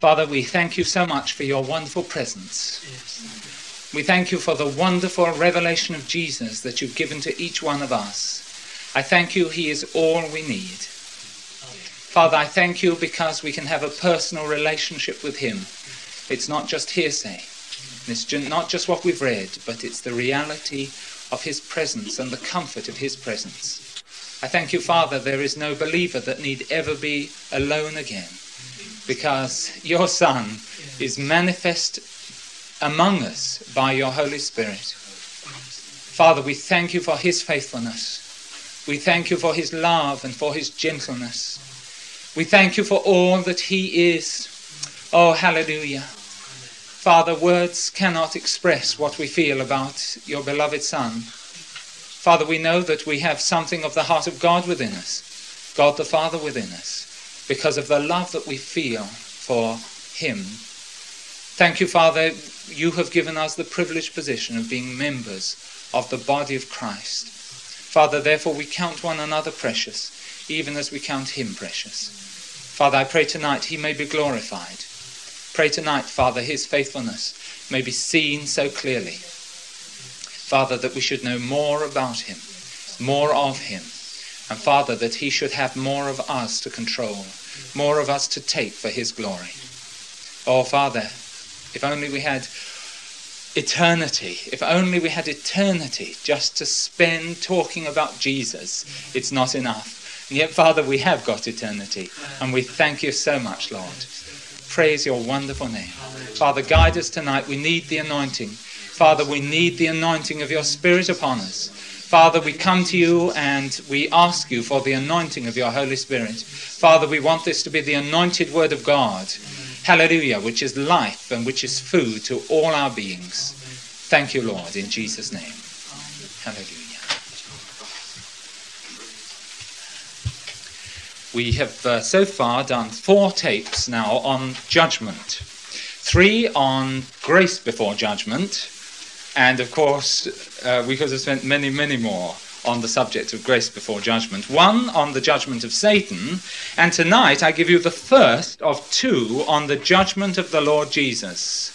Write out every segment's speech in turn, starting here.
Father, we thank you so much for your wonderful presence. We thank you for the wonderful revelation of Jesus that you've given to each one of us. I thank you, He is all we need. Father, I thank you because we can have a personal relationship with Him. It's not just hearsay, it's not just what we've read, but it's the reality of His presence and the comfort of His presence. I thank you, Father, there is no believer that need ever be alone again because your Son is manifest among us by your Holy Spirit. Father, we thank you for his faithfulness. We thank you for his love and for his gentleness. We thank you for all that he is. Oh, hallelujah. Father, words cannot express what we feel about your beloved Son. Father, we know that we have something of the heart of God within us, God the Father within us, because of the love that we feel for him. Thank you, Father, you have given us the privileged position of being members of the body of Christ. Father, therefore we count one another precious, even as we count him precious. Father, I pray tonight he may be glorified. Pray tonight, Father, his faithfulness may be seen so clearly. Father, that we should know more about him, more of him, and Father, that he should have more of us to control, more of us to take for his glory. Oh, Father, if only we had eternity, if only we had eternity just to spend talking about Jesus, it's not enough. And yet, Father, we have got eternity, and we thank you so much, Lord. Praise your wonderful name. Father, guide us tonight. We need the anointing. Father, we need the anointing of your Spirit upon us. Father, we come to you and we ask you for the anointing of your Holy Spirit. Father, we want this to be the anointed word of God. Hallelujah, which is life and which is food to all our beings. Thank you, Lord, in Jesus' name. Hallelujah. We have uh, so far done four tapes now on judgment, three on grace before judgment, and of course, uh, we could have spent many, many more on the subject of grace before judgment, one on the judgment of Satan, and tonight I give you the first of two on the judgment of the Lord Jesus.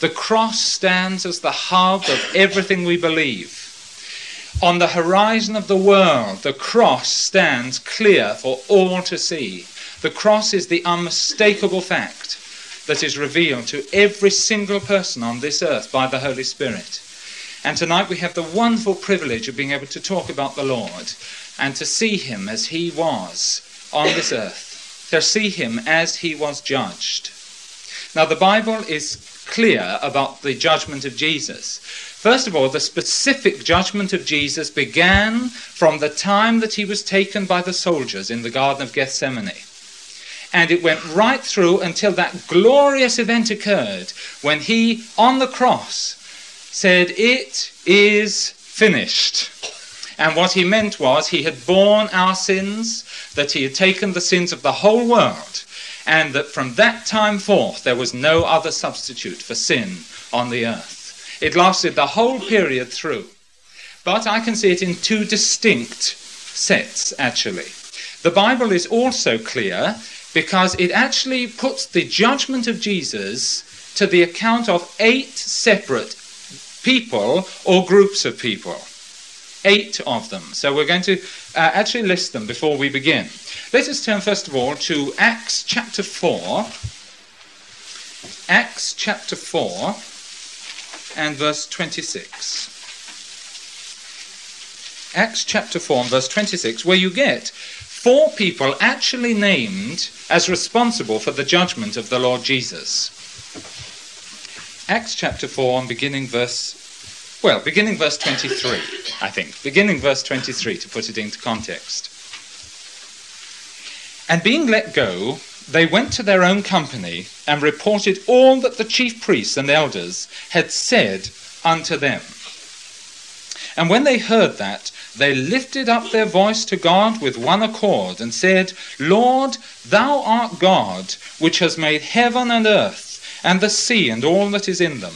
The cross stands as the hub of everything we believe. On the horizon of the world, the cross stands clear for all to see. The cross is the unmistakable fact that is revealed to every single person on this earth by the Holy Spirit. And tonight we have the wonderful privilege of being able to talk about the Lord and to see him as he was on this earth, to see him as he was judged. Now, the Bible is clear about the judgment of Jesus. First of all, the specific judgment of Jesus began from the time that he was taken by the soldiers in the Garden of Gethsemane. And it went right through until that glorious event occurred when he, on the cross, said, It is finished. And what he meant was he had borne our sins, that he had taken the sins of the whole world, and that from that time forth there was no other substitute for sin on the earth. It lasted the whole period through. But I can see it in two distinct sets, actually. The Bible is also clear because it actually puts the judgment of Jesus to the account of eight separate people or groups of people. Eight of them. So we're going to uh, actually list them before we begin. Let us turn first of all to Acts chapter 4. Acts chapter 4 and verse 26. Acts chapter 4 and verse 26, where you get four people actually named as responsible for the judgment of the Lord Jesus. Acts chapter 4 and beginning verse well, beginning verse 23, I think. Beginning verse 23 to put it into context. And being let go, they went to their own company and reported all that the chief priests and elders had said unto them. And when they heard that, they lifted up their voice to God with one accord and said, Lord, thou art God, which has made heaven and earth, and the sea and all that is in them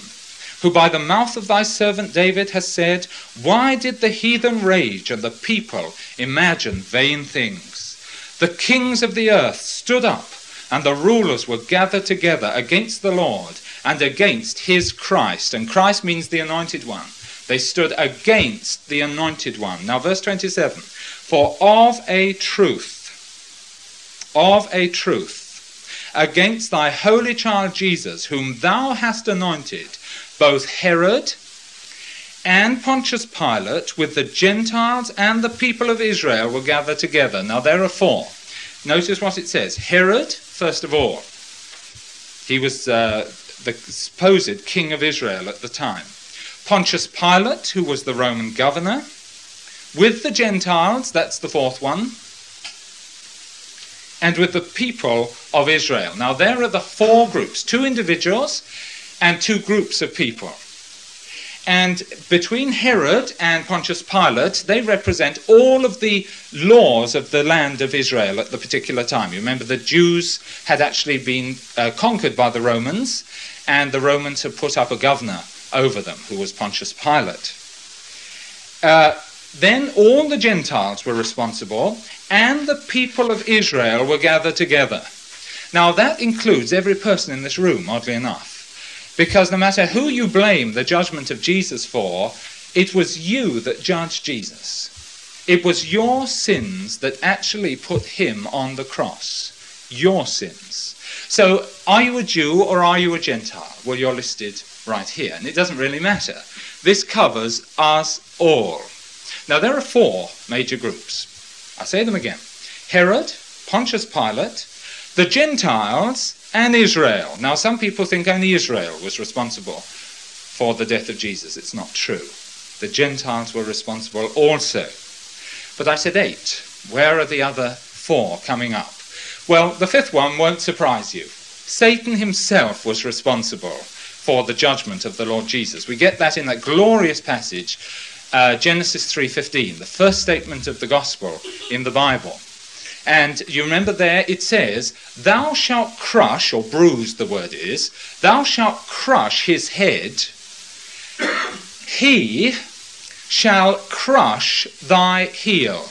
who by the mouth of thy servant David has said, Why did the heathen rage and the people imagine vain things? The kings of the earth stood up, and the rulers were gathered together against the Lord and against his Christ. And Christ means the anointed one. They stood against the anointed one. Now, verse 27 For of a truth, of a truth, against thy holy child Jesus, whom thou hast anointed, both Herod and Pontius Pilate with the Gentiles and the people of Israel were gathered together. Now there are four. Notice what it says. Herod, first of all, he was uh, the supposed king of Israel at the time. Pontius Pilate, who was the Roman governor, with the Gentiles, that's the fourth one, and with the people of Israel. Now there are the four groups two individuals and two groups of people. And between Herod and Pontius Pilate, they represent all of the laws of the land of Israel at the particular time. You remember the Jews had actually been uh, conquered by the Romans, and the Romans had put up a governor over them, who was Pontius Pilate. Uh, then all the Gentiles were responsible, and the people of Israel were gathered together. Now that includes every person in this room, oddly enough. Because no matter who you blame the judgment of Jesus for, it was you that judged Jesus. It was your sins that actually put him on the cross. Your sins. So, are you a Jew or are you a Gentile? Well, you're listed right here, and it doesn't really matter. This covers us all. Now, there are four major groups. I say them again Herod, Pontius Pilate, the Gentiles, and Israel. Now, some people think only Israel was responsible for the death of Jesus. It's not true. The Gentiles were responsible also. But I said eight. Where are the other four coming up? Well, the fifth one won't surprise you. Satan himself was responsible for the judgment of the Lord Jesus. We get that in that glorious passage, uh, Genesis 3:15, the first statement of the gospel in the Bible. And you remember there it says, Thou shalt crush, or bruise the word is, thou shalt crush his head, he shall crush thy heel.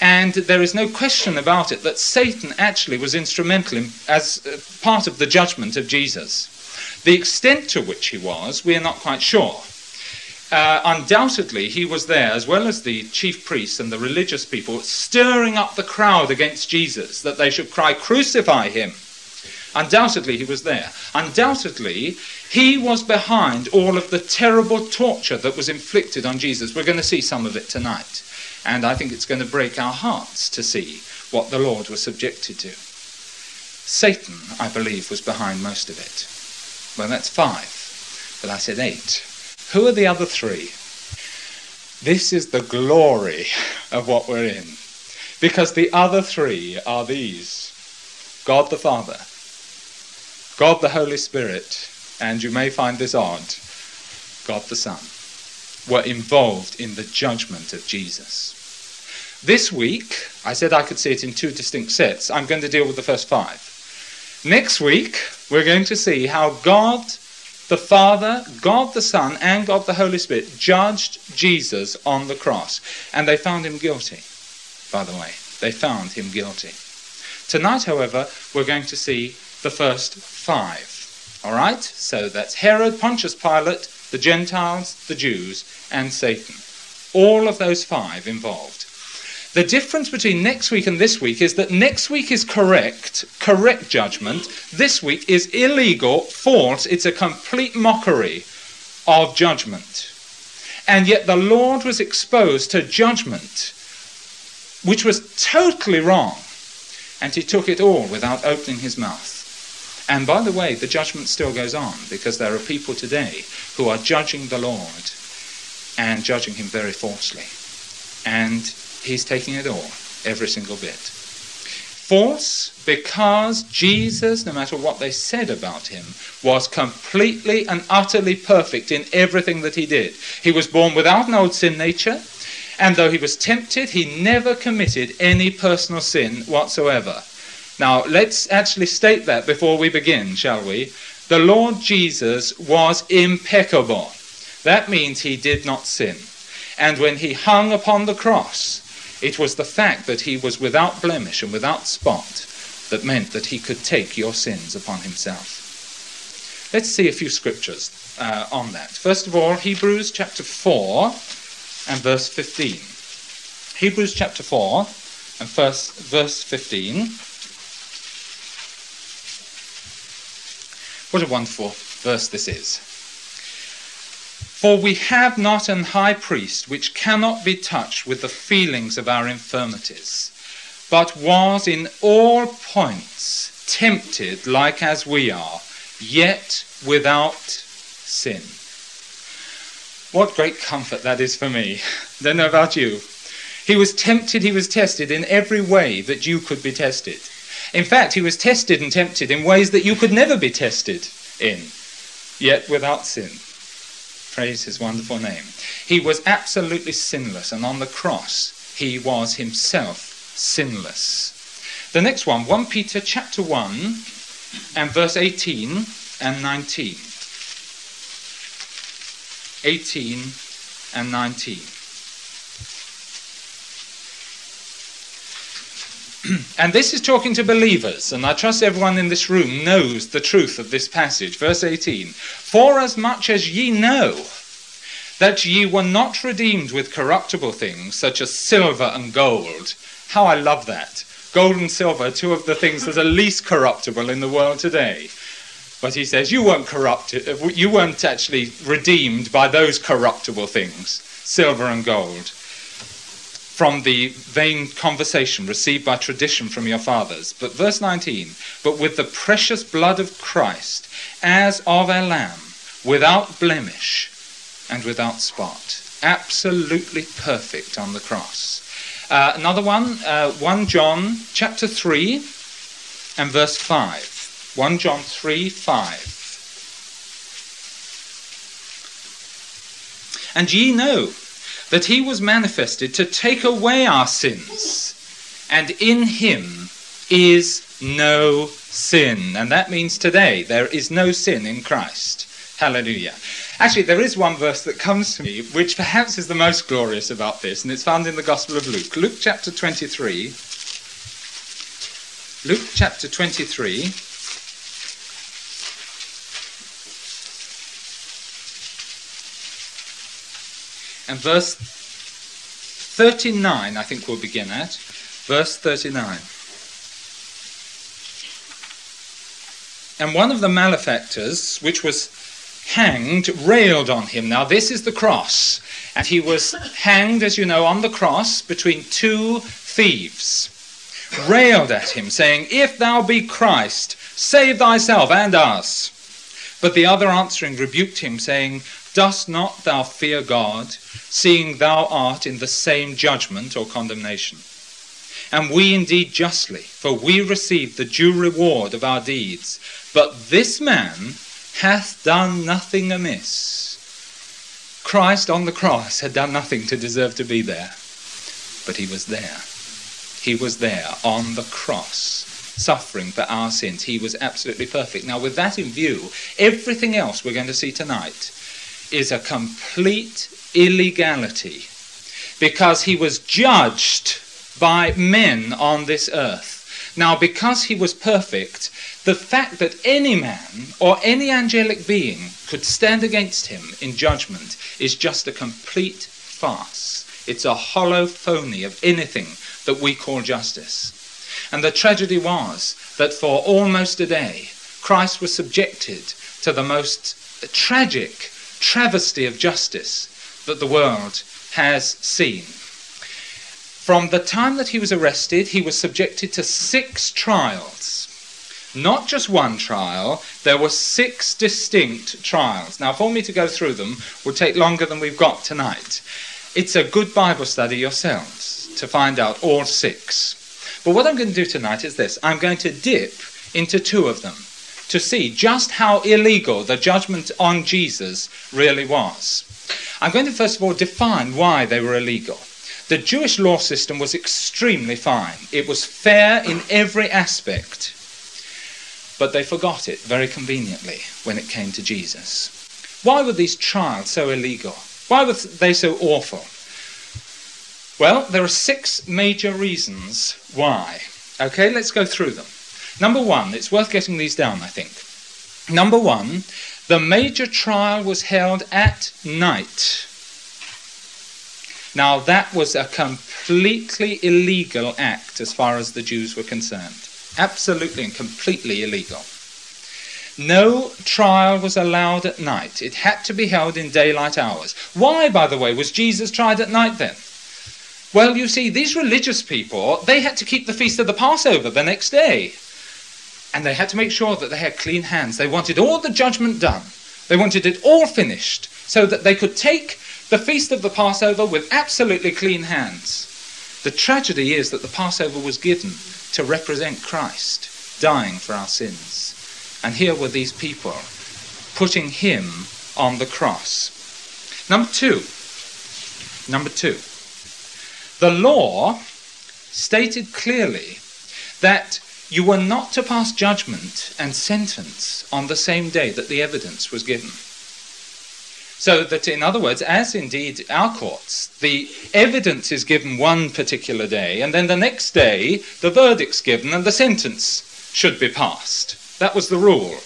And there is no question about it that Satan actually was instrumental in, as uh, part of the judgment of Jesus. The extent to which he was, we are not quite sure. Uh, undoubtedly, he was there, as well as the chief priests and the religious people, stirring up the crowd against Jesus, that they should cry, Crucify him. Undoubtedly, he was there. Undoubtedly, he was behind all of the terrible torture that was inflicted on Jesus. We're going to see some of it tonight. And I think it's going to break our hearts to see what the Lord was subjected to. Satan, I believe, was behind most of it. Well, that's five. But I said eight. Who are the other three? This is the glory of what we're in. Because the other three are these God the Father, God the Holy Spirit, and you may find this odd, God the Son, were involved in the judgment of Jesus. This week, I said I could see it in two distinct sets. I'm going to deal with the first five. Next week, we're going to see how God the Father, God the Son, and God the Holy Spirit judged Jesus on the cross. And they found him guilty, by the way. They found him guilty. Tonight, however, we're going to see the first five. All right? So that's Herod, Pontius Pilate, the Gentiles, the Jews, and Satan. All of those five involved. The difference between next week and this week is that next week is correct, correct judgment. This week is illegal, false. It's a complete mockery of judgment. And yet the Lord was exposed to judgment, which was totally wrong. And he took it all without opening his mouth. And by the way, the judgment still goes on because there are people today who are judging the Lord and judging him very falsely. And he's taking it all, every single bit. False because Jesus, no matter what they said about him, was completely and utterly perfect in everything that he did. He was born without an old sin nature, and though he was tempted, he never committed any personal sin whatsoever. Now, let's actually state that before we begin, shall we? The Lord Jesus was impeccable. That means he did not sin. And when he hung upon the cross, it was the fact that he was without blemish and without spot that meant that he could take your sins upon himself. Let's see a few scriptures uh, on that. First of all, Hebrews chapter 4 and verse 15. Hebrews chapter 4 and first, verse 15. What a wonderful verse this is. For we have not an high priest which cannot be touched with the feelings of our infirmities, but was in all points tempted like as we are, yet without sin. What great comfort that is for me. Don't know about you. He was tempted, he was tested in every way that you could be tested. In fact, he was tested and tempted in ways that you could never be tested in, yet without sin. Praise his wonderful name. He was absolutely sinless, and on the cross, he was himself sinless. The next one, 1 Peter chapter 1 and verse 18 and 19. 18 and 19. and this is talking to believers, and I trust everyone in this room knows the truth of this passage. Verse 18 For as much as ye know that ye were not redeemed with corruptible things, such as silver and gold. How I love that. Gold and silver, two of the things that are least corruptible in the world today. But he says, you weren't corrupted, uh, you weren't actually redeemed by those corruptible things, silver and gold from the vain conversation received by tradition from your fathers. But verse 19, but with the precious blood of Christ, as of a lamb, without blemish and without spot. Absolutely perfect on the cross. Uh, another one, uh, 1 John chapter 3 and verse 5. 1 John 3 5. And ye know that he was manifested to take away our sins, and in him is no sin. And that means today there is no sin in Christ. Hallelujah. Actually, there is one verse that comes to me which perhaps is the most glorious about this, and it's found in the Gospel of Luke. Luke chapter 23. Luke chapter 23. And verse 39, I think we'll begin at. Verse 39. And one of the malefactors, which was hanged, railed on him. Now, this is the cross. And he was hanged, as you know, on the cross between two thieves. Railed at him, saying, If thou be Christ, save thyself and us. But the other answering rebuked him, saying, Dost not thou fear God, seeing thou art in the same judgment or condemnation? And we indeed justly, for we receive the due reward of our deeds. But this man hath done nothing amiss. Christ on the cross had done nothing to deserve to be there, but he was there. He was there on the cross suffering for our sins. He was absolutely perfect. Now, with that in view, everything else we're going to see tonight is a complete illegality because he was judged by men on this earth. Now, because he was perfect, the fact that any man or any angelic being could stand against him in judgment is just a complete farce. It's a hollow phony of anything that we call justice. And the tragedy was that for almost a day, Christ was subjected to the most tragic travesty of justice that the world has seen. From the time that he was arrested, he was subjected to six trials. Not just one trial, there were six distinct trials. Now, for me to go through them would take longer than we've got tonight. It's a good Bible study yourselves to find out all six. But what I'm going to do tonight is this I'm going to dip into two of them to see just how illegal the judgment on Jesus really was. I'm going to first of all define why they were illegal. The Jewish law system was extremely fine, it was fair in every aspect. But they forgot it very conveniently when it came to Jesus. Why were these trials so illegal? Why were they so awful? Well, there are six major reasons why. Okay, let's go through them. Number one, it's worth getting these down, I think. Number one, the major trial was held at night. Now, that was a completely illegal act as far as the Jews were concerned. Absolutely and completely illegal. No trial was allowed at night. It had to be held in daylight hours. Why, by the way, was Jesus tried at night then? Well, you see, these religious people, they had to keep the feast of the Passover the next day. And they had to make sure that they had clean hands. They wanted all the judgment done. They wanted it all finished so that they could take the feast of the Passover with absolutely clean hands. The tragedy is that the Passover was given to represent Christ dying for our sins. And here were these people putting him on the cross. Number two. Number two. The law stated clearly that you were not to pass judgment and sentence on the same day that the evidence was given. So that, in other words, as indeed our courts, the evidence is given one particular day, and then the next day the verdict's given and the sentence should be passed. That was the rule.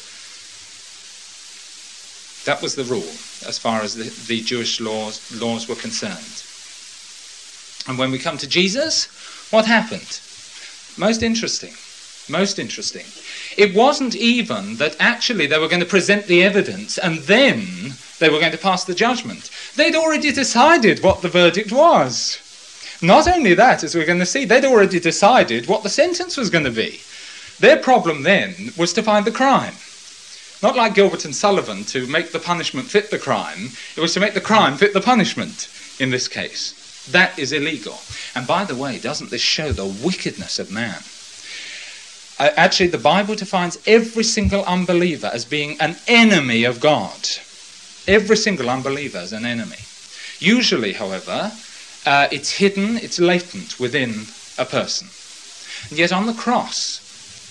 That was the rule as far as the, the Jewish laws, laws were concerned. And when we come to Jesus, what happened? Most interesting. Most interesting. It wasn't even that actually they were going to present the evidence and then they were going to pass the judgment. They'd already decided what the verdict was. Not only that, as we're going to see, they'd already decided what the sentence was going to be. Their problem then was to find the crime. Not like Gilbert and Sullivan to make the punishment fit the crime, it was to make the crime fit the punishment in this case. That is illegal. And by the way, doesn't this show the wickedness of man? Actually, the Bible defines every single unbeliever as being an enemy of God. Every single unbeliever is an enemy. Usually, however, uh, it's hidden, it's latent within a person. And yet, on the cross,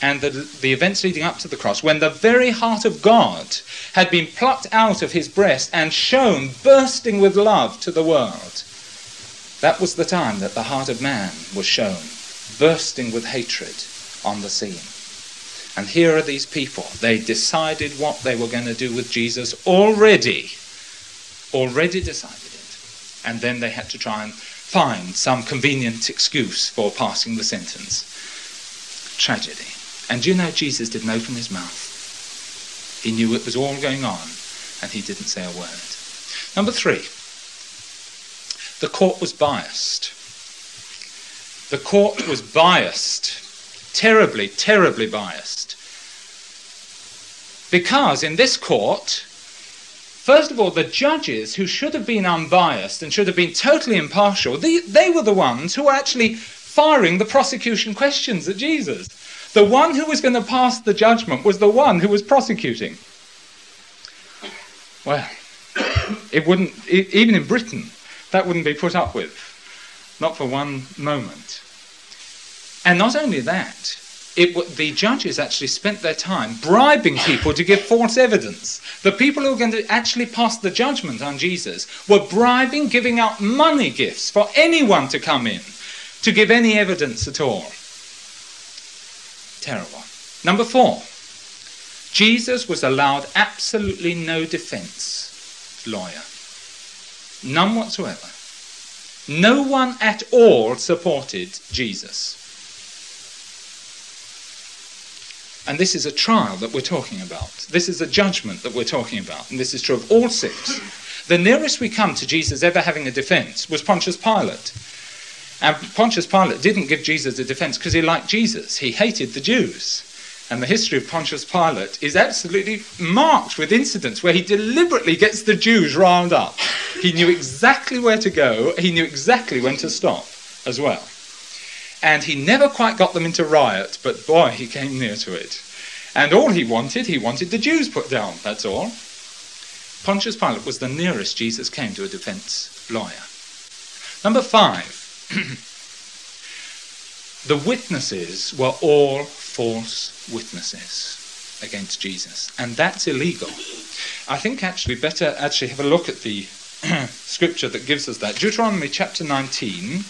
and the, the events leading up to the cross, when the very heart of God had been plucked out of his breast and shown bursting with love to the world, that was the time that the heart of man was shown, bursting with hatred on the scene. And here are these people. They decided what they were going to do with Jesus already. Already decided it. And then they had to try and find some convenient excuse for passing the sentence. Tragedy. And you know, Jesus didn't open his mouth. He knew it was all going on, and he didn't say a word. Number three, the court was biased. The court was biased, terribly, terribly biased. Because in this court, first of all, the judges who should have been unbiased and should have been totally impartial, they, they were the ones who were actually firing the prosecution questions at Jesus. The one who was going to pass the judgment was the one who was prosecuting. Well, it wouldn't, even in Britain, that wouldn't be put up with. Not for one moment. And not only that, it, the judges actually spent their time bribing people to give false evidence. The people who were going to actually pass the judgment on Jesus were bribing, giving out money gifts for anyone to come in to give any evidence at all. Terrible. Number four, Jesus was allowed absolutely no defense lawyer. None whatsoever. No one at all supported Jesus. And this is a trial that we're talking about. This is a judgment that we're talking about. And this is true of all six. The nearest we come to Jesus ever having a defense was Pontius Pilate. And Pontius Pilate didn't give Jesus a defense because he liked Jesus. He hated the Jews. And the history of Pontius Pilate is absolutely marked with incidents where he deliberately gets the Jews riled up. He knew exactly where to go, he knew exactly when to stop as well. And he never quite got them into riot, but boy, he came near to it. And all he wanted, he wanted the Jews put down, that's all. Pontius Pilate was the nearest Jesus came to a defense lawyer. Number five, the witnesses were all false witnesses against Jesus, and that's illegal. I think actually better actually have a look at the scripture that gives us that. Deuteronomy chapter 19.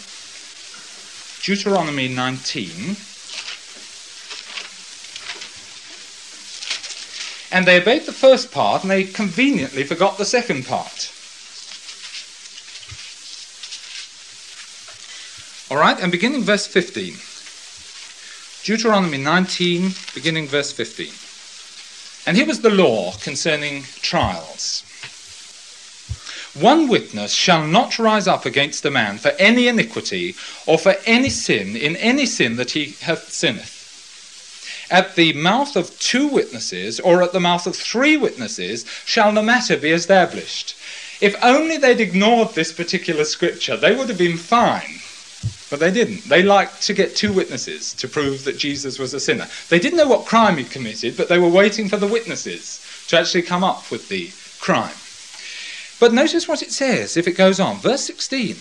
Deuteronomy 19. And they obeyed the first part and they conveniently forgot the second part. All right, and beginning verse 15. Deuteronomy 19, beginning verse 15. And here was the law concerning trials. One witness shall not rise up against a man for any iniquity or for any sin in any sin that he hath sinneth. At the mouth of two witnesses or at the mouth of three witnesses shall the matter be established. If only they'd ignored this particular scripture, they would have been fine. But they didn't. They liked to get two witnesses to prove that Jesus was a sinner. They didn't know what crime he'd committed, but they were waiting for the witnesses to actually come up with the crime. But notice what it says if it goes on. Verse 16.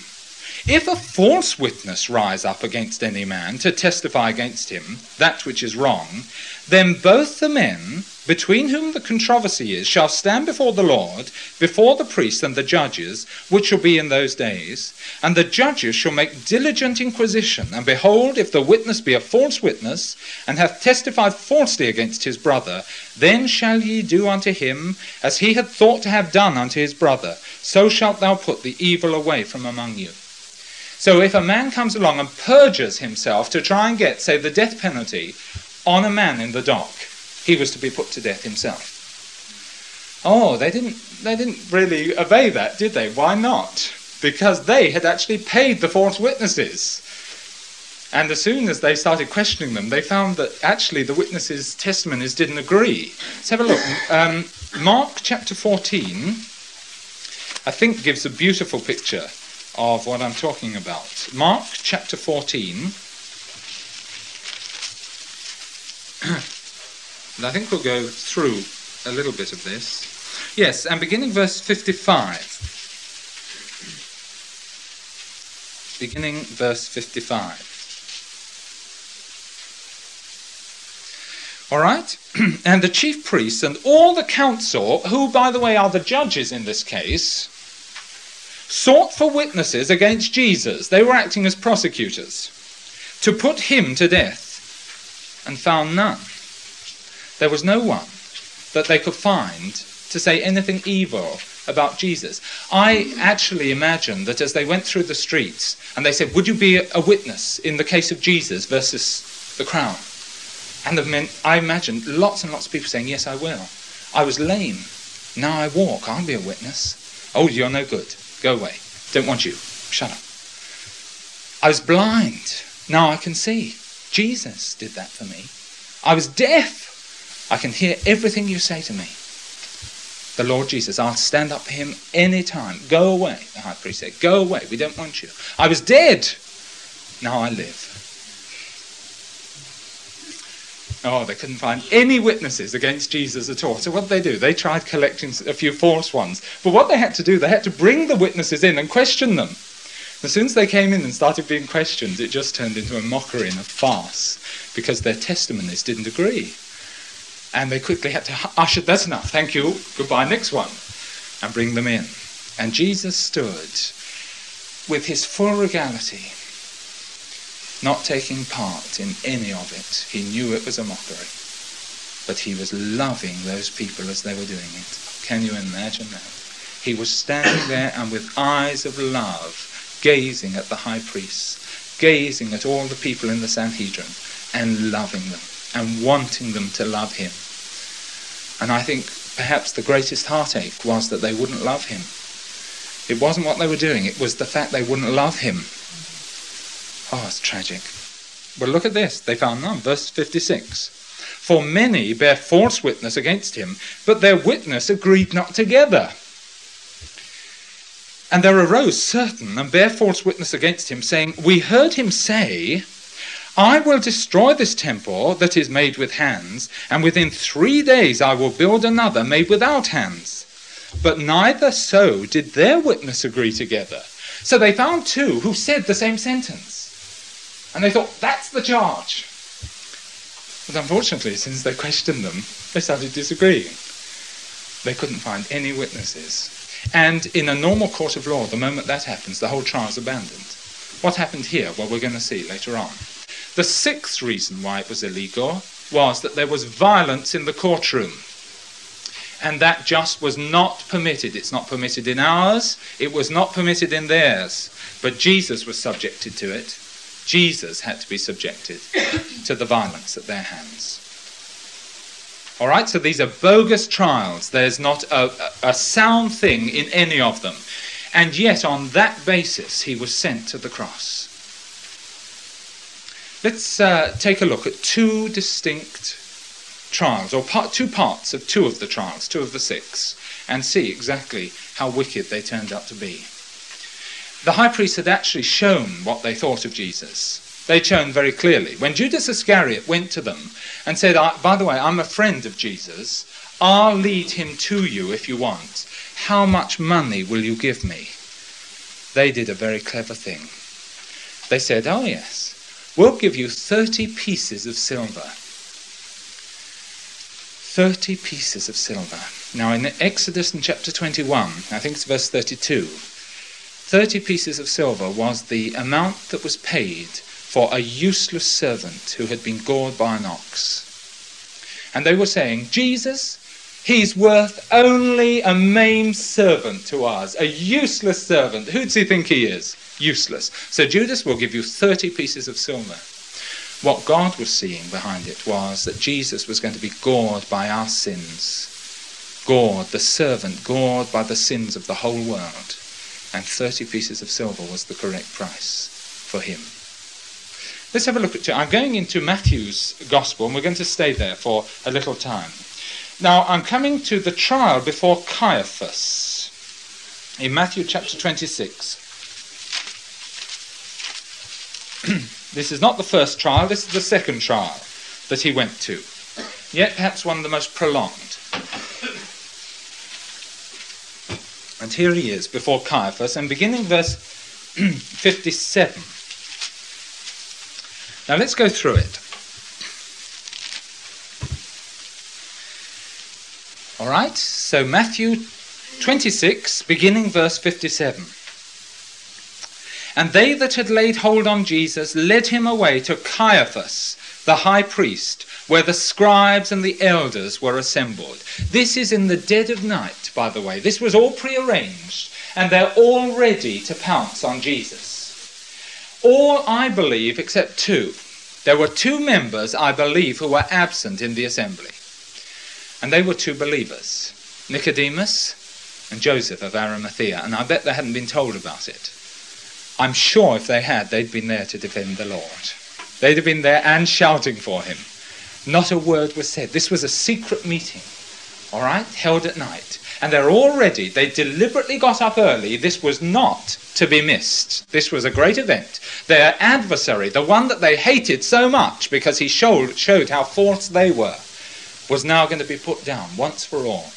If a false witness rise up against any man to testify against him that which is wrong, then both the men between whom the controversy is shall stand before the Lord, before the priests and the judges, which shall be in those days. And the judges shall make diligent inquisition. And behold, if the witness be a false witness, and hath testified falsely against his brother, then shall ye do unto him as he had thought to have done unto his brother. So shalt thou put the evil away from among you. So if a man comes along and perjures himself to try and get, say, the death penalty on a man in the dock, he was to be put to death himself. Oh, they didn't, they didn't really obey that, did they? Why not? Because they had actually paid the false witnesses. And as soon as they started questioning them, they found that actually the witnesses' testimonies didn't agree. Let's have a look. Um, Mark chapter 14, I think, gives a beautiful picture of what I'm talking about. Mark chapter 14. and I think we'll go through a little bit of this. Yes, and beginning verse 55. Beginning verse 55. All right? and the chief priests and all the council, who, by the way, are the judges in this case, sought for witnesses against Jesus. They were acting as prosecutors to put him to death and found none. There was no one that they could find to say anything evil about Jesus. I actually imagine that as they went through the streets and they said, Would you be a witness in the case of Jesus versus the crown? And the men, I imagine lots and lots of people saying, Yes, I will. I was lame. Now I walk. I'll be a witness. Oh, you're no good. Go away. Don't want you. Shut up. I was blind. Now I can see. Jesus did that for me. I was deaf. I can hear everything you say to me. The Lord Jesus, I'll stand up for him any time. Go away, the high priest said. Go away. We don't want you. I was dead. Now I live. Oh, they couldn't find any witnesses against Jesus at all. So what did they do? They tried collecting a few false ones. But what they had to do, they had to bring the witnesses in and question them. As soon as they came in and started being questioned, it just turned into a mockery and a farce because their testimonies didn't agree. And they quickly had to usher, that's enough, thank you, goodbye, next one, and bring them in. And Jesus stood with his full regality not taking part in any of it. He knew it was a mockery. But he was loving those people as they were doing it. Can you imagine that? He was standing there and with eyes of love, gazing at the high priests, gazing at all the people in the Sanhedrin, and loving them, and wanting them to love him. And I think perhaps the greatest heartache was that they wouldn't love him. It wasn't what they were doing, it was the fact they wouldn't love him. Oh, it's tragic. Well, look at this. They found none. Verse 56. For many bear false witness against him, but their witness agreed not together. And there arose certain and bear false witness against him, saying, We heard him say, I will destroy this temple that is made with hands, and within three days I will build another made without hands. But neither so did their witness agree together. So they found two who said the same sentence. And they thought, that's the charge. But unfortunately, since they questioned them, they started disagreeing. They couldn't find any witnesses. And in a normal court of law, the moment that happens, the whole trial is abandoned. What happened here? Well, we're going to see later on. The sixth reason why it was illegal was that there was violence in the courtroom. And that just was not permitted. It's not permitted in ours, it was not permitted in theirs. But Jesus was subjected to it. Jesus had to be subjected to the violence at their hands. All right, so these are bogus trials. There's not a, a, sound thing in any of them. And yet, on that basis, he was sent to the cross. Let's uh, take a look at two distinct trials, or part, two parts of two of the trials, two of the six, and see exactly how wicked they turned out to be. The high priest had actually shown what they thought of Jesus. They'd shown very clearly. When Judas Iscariot went to them and said, By the way, I'm a friend of Jesus, I'll lead him to you if you want. How much money will you give me? They did a very clever thing. They said, Oh, yes, we'll give you 30 pieces of silver. 30 pieces of silver. Now, in Exodus in chapter 21, I think it's verse 32, 30 pieces of silver was the amount that was paid for a useless servant who had been gored by an ox. And they were saying, Jesus, he's worth only a maimed servant to us, a useless servant. Who does he think he is? Useless. So Judas will give you 30 pieces of silver. What God was seeing behind it was that Jesus was going to be gored by our sins. Gored, the servant, gored by the sins of the whole world. And 30 pieces of silver was the correct price for him. Let's have a look at. it. I'm going into Matthew's Gospel, and we're going to stay there for a little time. Now, I'm coming to the trial before Caiaphas in Matthew chapter 26. This is not the first trial, this is the second trial that he went to, yet perhaps one of the most prolonged. And here he is before Caiaphas, and beginning verse 57. Now let's go through it. All right, so Matthew 26, beginning verse 57. And they that had laid hold on Jesus led him away to Caiaphas, the high priest, where the scribes and the elders were assembled. This is in the dead of night, by the way. This was all prearranged, and they're all ready to pounce on Jesus. All, I believe, except two. There were two members, I believe, who were absent in the assembly. And they were two believers Nicodemus and Joseph of Arimathea. And I bet they hadn't been told about it. I'm sure if they had, they'd been there to defend the Lord. They'd have been there and shouting for him. Not a word was said. This was a secret meeting, all right, held at night. And they're all ready. They deliberately got up early. This was not to be missed. This was a great event. Their adversary, the one that they hated so much because he showed, showed how false they were, was now going to be put down once for all.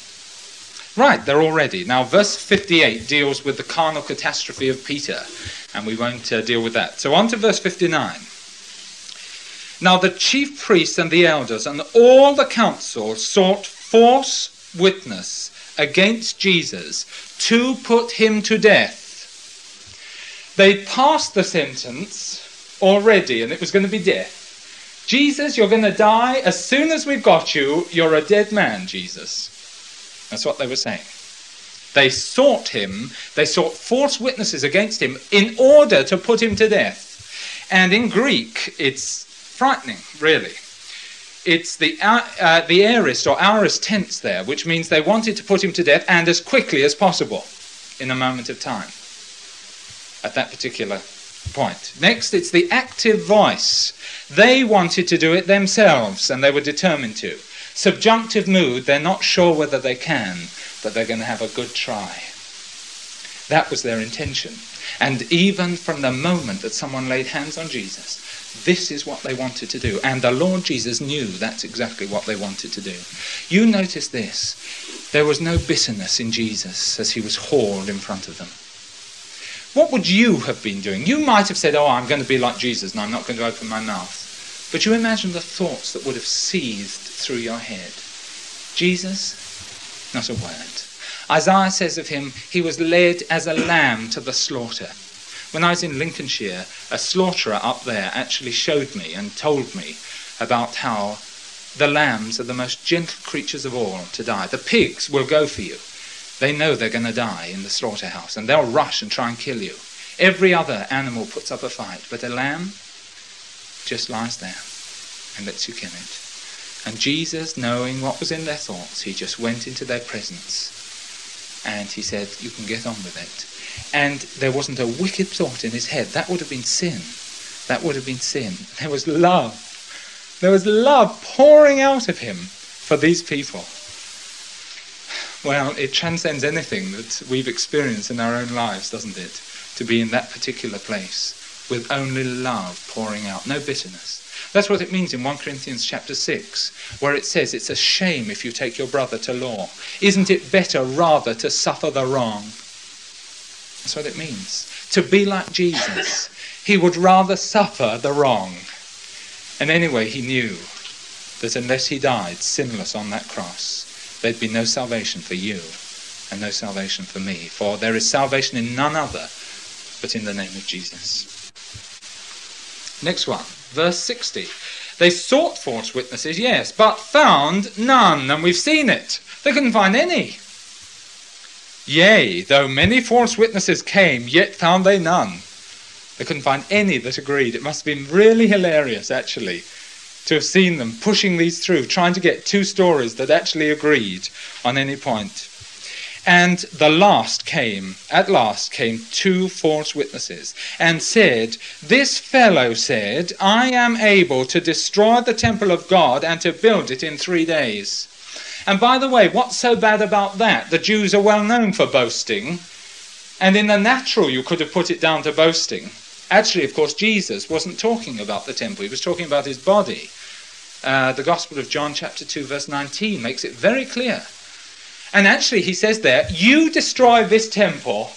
Right, they're all ready. Now, verse 58 deals with the carnal catastrophe of Peter, and we won't uh, deal with that. So, on to verse 59. Now, the chief priests and the elders and all the council sought false witness against Jesus to put him to death. They passed the sentence already, and it was going to be death. Jesus, you're going to die. As soon as we've got you, you're a dead man, Jesus. That's what they were saying. They sought him, they sought false witnesses against him in order to put him to death. And in Greek, it's frightening, really. It's the, uh, uh, the aorist or aorist tense there, which means they wanted to put him to death and as quickly as possible in a moment of time at that particular point. Next, it's the active voice. They wanted to do it themselves and they were determined to. Subjunctive mood, they're not sure whether they can, but they're going to have a good try. That was their intention. And even from the moment that someone laid hands on Jesus, this is what they wanted to do. And the Lord Jesus knew that's exactly what they wanted to do. You notice this. There was no bitterness in Jesus as he was hauled in front of them. What would you have been doing? You might have said, Oh, I'm going to be like Jesus and I'm not going to open my mouth. But you imagine the thoughts that would have seethed through your head. Jesus, not a word. Isaiah says of him, he was led as a lamb to the slaughter. When I was in Lincolnshire, a slaughterer up there actually showed me and told me about how the lambs are the most gentle creatures of all to die. The pigs will go for you. They know they're going to die in the slaughterhouse, and they'll rush and try and kill you. Every other animal puts up a fight, but a lamb just lies there and lets you kill it. And Jesus, knowing what was in their thoughts, he just went into their presence and he said, You can get on with it. And there wasn't a wicked thought in his head. That would have been sin. That would have been sin. There was love. There was love pouring out of him for these people. Well, it transcends anything that we've experienced in our own lives, doesn't it? To be in that particular place with only love pouring out, no bitterness. That's what it means in 1 Corinthians chapter 6, where it says it's a shame if you take your brother to law. Isn't it better rather to suffer the wrong? That's what it means. To be like Jesus, he would rather suffer the wrong. And anyway, he knew that unless he died sinless on that cross, there'd be no salvation for you and no salvation for me. For there is salvation in none other but in the name of Jesus. Next one. Verse 60. They sought false witnesses, yes, but found none, and we've seen it. They couldn't find any. Yea, though many false witnesses came, yet found they none. They couldn't find any that agreed. It must have been really hilarious, actually, to have seen them pushing these through, trying to get two stories that actually agreed on any point. And the last came, at last came two false witnesses, and said, This fellow said, I am able to destroy the temple of God and to build it in three days. And by the way, what's so bad about that? The Jews are well known for boasting, and in the natural you could have put it down to boasting. Actually, of course, Jesus wasn't talking about the temple, he was talking about his body. Uh, the Gospel of John, chapter 2, verse 19, makes it very clear and actually, he says there, You destroy this temple,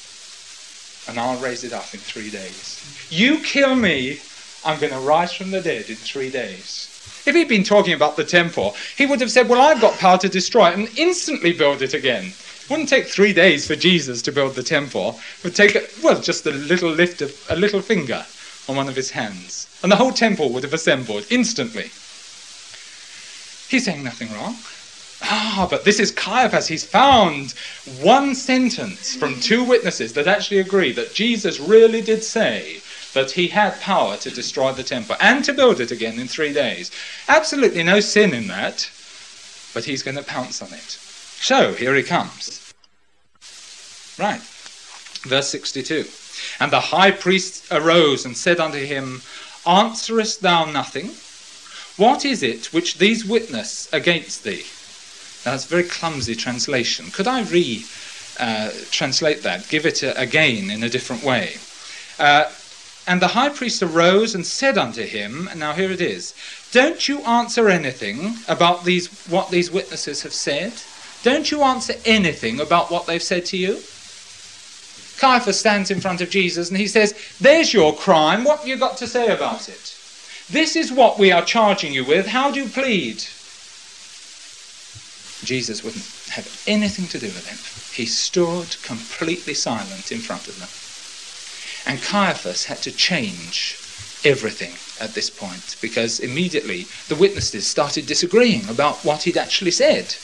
and I'll raise it up in three days. You kill me, I'm going to rise from the dead in three days. If he'd been talking about the temple, he would have said, Well, I've got power to destroy it and instantly build it again. It wouldn't take three days for Jesus to build the temple. It would take, well, just a little lift of a little finger on one of his hands. And the whole temple would have assembled instantly. He's saying nothing wrong. Ah, but this is Caiaphas. He's found one sentence from two witnesses that actually agree that Jesus really did say that he had power to destroy the temple and to build it again in three days. Absolutely no sin in that, but he's going to pounce on it. So, here he comes. Right, verse 62. And the high priest arose and said unto him, Answerest thou nothing? What is it which these witness against thee? That's a very clumsy translation. Could I re uh, translate that, give it a, again in a different way? Uh, and the high priest arose and said unto him, and now here it is, don't you answer anything about these what these witnesses have said? Don't you answer anything about what they've said to you? Caiaphas stands in front of Jesus and he says, There's your crime. What have you got to say about it? This is what we are charging you with. How do you plead? Jesus wouldn't have anything to do with him. He stood completely silent in front of them. And Caiaphas had to change everything at this point because immediately the witnesses started disagreeing about what he'd actually said.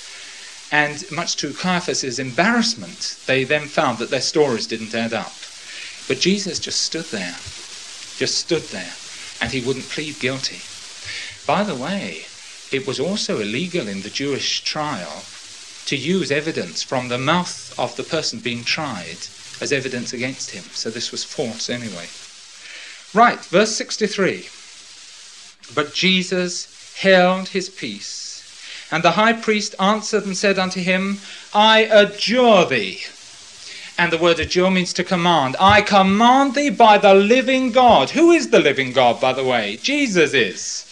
And much to Caiaphas's embarrassment, they then found that their stories didn't add up. But Jesus just stood there, just stood there, and he wouldn't plead guilty. By the way, it was also illegal in the Jewish trial to use evidence from the mouth of the person being tried as evidence against him. So this was false anyway. Right, verse 63. But Jesus held his peace. And the high priest answered and said unto him, I adjure thee. And the word adjure means to command. I command thee by the living God. Who is the living God, by the way? Jesus is.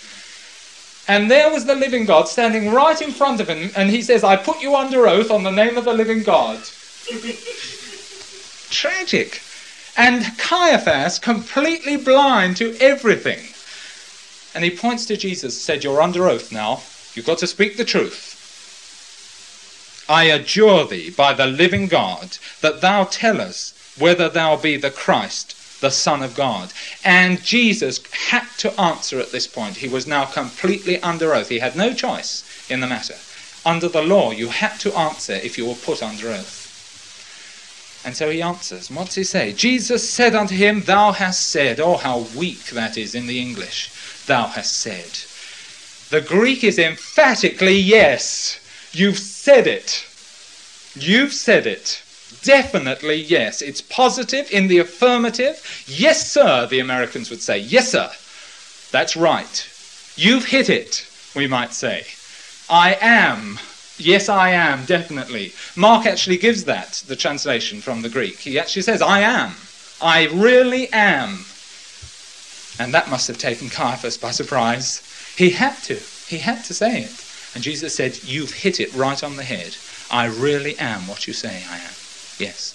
And there was the living God standing right in front of him, and he says, I put you under oath on the name of the living God. Tragic. And Caiaphas, completely blind to everything. And he points to Jesus, said, You're under oath now. You've got to speak the truth. I adjure thee by the living God that thou tell us whether thou be the Christ, the Son of God. And Jesus had to answer at this point. He was now completely under oath. He had no choice in the matter. Under the law, you had to answer if you were put under oath. And so he answers. What does he say? Jesus said unto him, Thou hast said. Oh, how weak that is in the English. Thou hast said. The Greek is emphatically yes. You've said it. You've said it. Definitely yes. It's positive in the affirmative. Yes, sir, the Americans would say. Yes, sir. That's right. You've hit it, we might say. I am. Yes, I am, definitely. Mark actually gives that, the translation from the Greek. He actually says, I am. I really am. And that must have taken Caiaphas by surprise. He had to. He had to say it. And Jesus said, You've hit it right on the head. I really am what you say I am. Yes.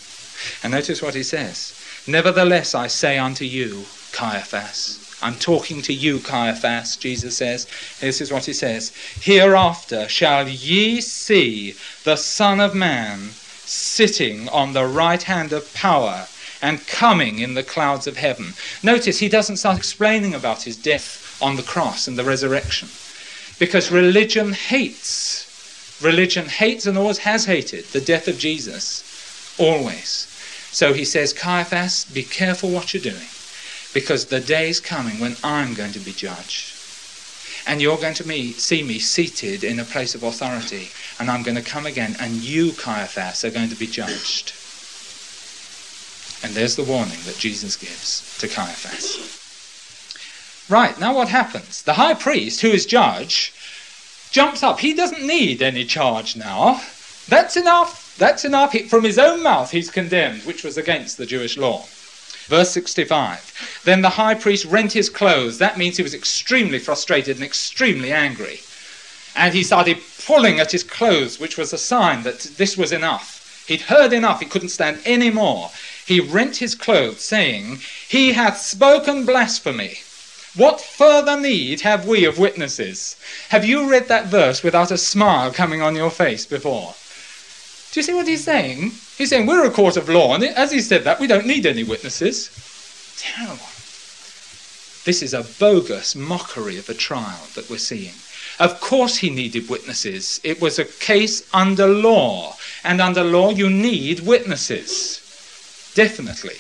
And notice what he says. Nevertheless, I say unto you, Caiaphas. I'm talking to you, Caiaphas, Jesus says. This is what he says. Hereafter shall ye see the Son of Man sitting on the right hand of power and coming in the clouds of heaven. Notice he doesn't start explaining about his death on the cross and the resurrection. Because religion hates, religion hates and always has hated the death of Jesus. Always. So he says, Caiaphas, be careful what you're doing. Because the day is coming when I'm going to be judged. And you're going to see me seated in a place of authority. And I'm going to come again, and you, Caiaphas, are going to be judged. And there's the warning that Jesus gives to Caiaphas. Right, now what happens? The high priest, who is judge, jumps up. He doesn't need any charge now. That's enough. That's enough. He, from his own mouth, he's condemned, which was against the Jewish law. Verse 65. Then the high priest rent his clothes. That means he was extremely frustrated and extremely angry. And he started pulling at his clothes, which was a sign that this was enough. He'd heard enough. He couldn't stand any more. He rent his clothes, saying, He hath spoken blasphemy. What further need have we of witnesses? Have you read that verse without a smile coming on your face before? Do you see what he's saying? He's saying we're a court of law, and as he said that, we don't need any witnesses. Terrible. This is a bogus mockery of a trial that we're seeing. Of course, he needed witnesses. It was a case under law, and under law, you need witnesses. Definitely.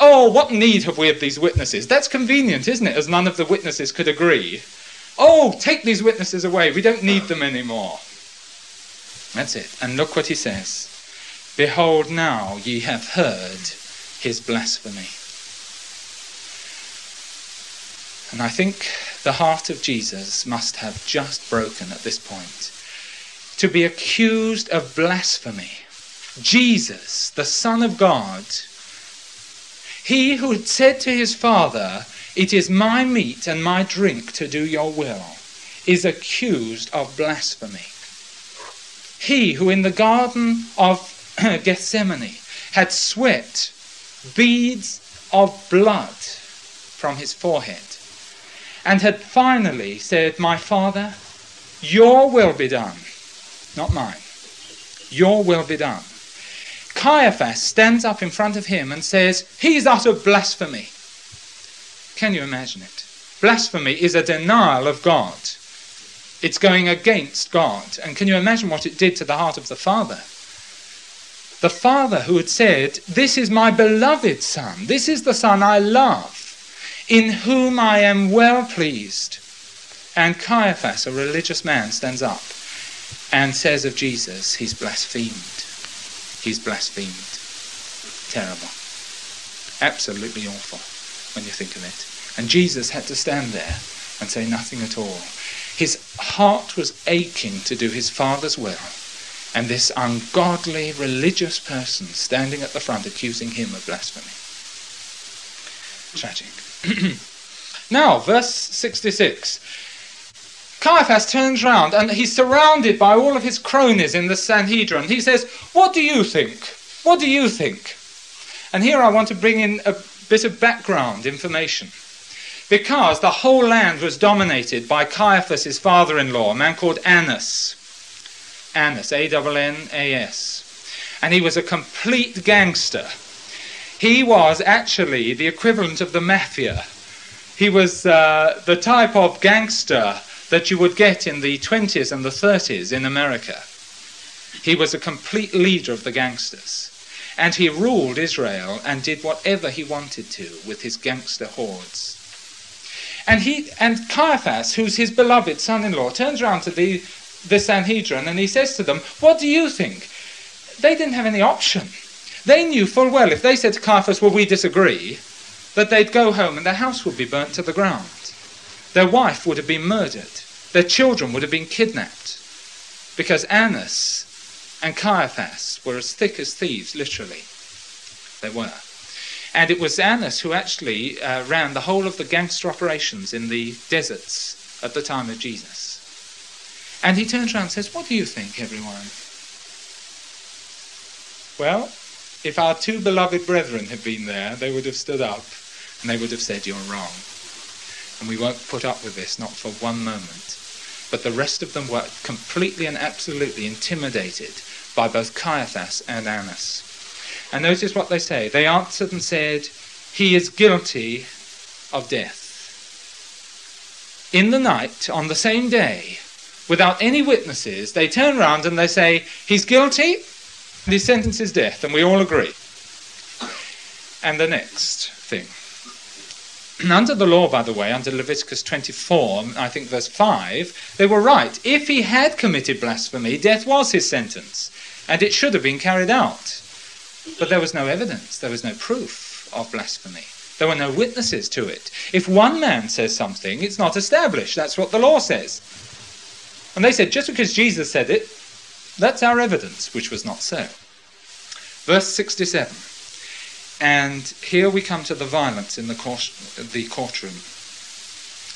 Oh, what need have we of these witnesses? That's convenient, isn't it, as none of the witnesses could agree? Oh, take these witnesses away. We don't need them anymore. That's it. And look what he says Behold, now ye have heard his blasphemy. And I think the heart of Jesus must have just broken at this point. To be accused of blasphemy, Jesus, the Son of God, he who had said to his father, It is my meat and my drink to do your will, is accused of blasphemy. He who in the Garden of Gethsemane had sweat beads of blood from his forehead and had finally said, My Father, your will be done, not mine. Your will be done. Caiaphas stands up in front of him and says, He's uttered blasphemy. Can you imagine it? Blasphemy is a denial of God. It's going against God. And can you imagine what it did to the heart of the Father? The Father who had said, This is my beloved Son, this is the Son I love, in whom I am well pleased. And Caiaphas, a religious man, stands up and says of Jesus, He's blasphemed he's blasphemed. Terrible. Absolutely awful when you think of it. And Jesus had to stand there and say nothing at all. His heart was aching to do his Father's will, and this ungodly religious person standing at the front accusing him of blasphemy. Tragic. now, verse 66. Caiaphas turns round and he's surrounded by all of his cronies in the Sanhedrin. He says, What do you think? What do you think? And here I want to bring in a bit of background information. Because the whole land was dominated by Caiaphas' father in law, a man called Annas. Annas, A N N A S. And he was a complete gangster. He was actually the equivalent of the mafia. He was uh, the type of gangster that you would get in the 20s and the 30s in America. He was a complete leader of the gangsters. And he ruled Israel and did whatever he wanted to with his gangster hordes. And he and Caiaphas, who's his beloved son-in-law, turns around to the, the Sanhedrin and he says to them, What do you think? They didn't have any option. They knew full well if they said to Caiaphas, Well, we disagree, that they'd go home and their house would be burnt to the ground. Their wife would have been murdered. Their children would have been kidnapped. Because Annas and Caiaphas were as thick as thieves, literally. They were. And it was Annas who actually uh, ran the whole of the gangster operations in the deserts at the time of Jesus. And he turns around and says, What do you think, everyone? Well, if our two beloved brethren had been there, they would have stood up and they would have said, You're wrong. And we won't put up with this, not for one moment. But the rest of them were completely and absolutely intimidated by both Caiaphas and Annas. And notice what they say. They answered and said, He is guilty of death. In the night, on the same day, without any witnesses, they turn round and they say, He's guilty, his sentence is death, and we all agree. And the next thing. Under the law, by the way, under Leviticus 24, I think verse 5, they were right. If he had committed blasphemy, death was his sentence, and it should have been carried out. But there was no evidence, there was no proof of blasphemy. There were no witnesses to it. If one man says something, it's not established. That's what the law says. And they said, just because Jesus said it, that's our evidence, which was not so. Verse 67. And here we come to the violence in the, court, the courtroom.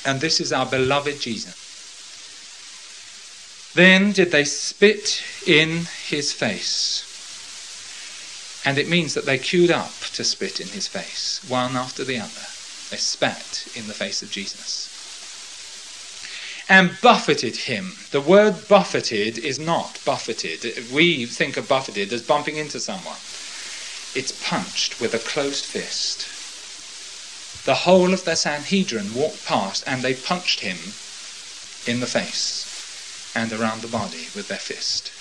And this is our beloved Jesus. Then did they spit in his face. And it means that they queued up to spit in his face, one after the other. They spat in the face of Jesus. And buffeted him. The word buffeted is not buffeted. We think of buffeted as bumping into someone. It's punched with a closed fist. The whole of the Sanhedrin walked past and they punched him in the face and around the body with their fist.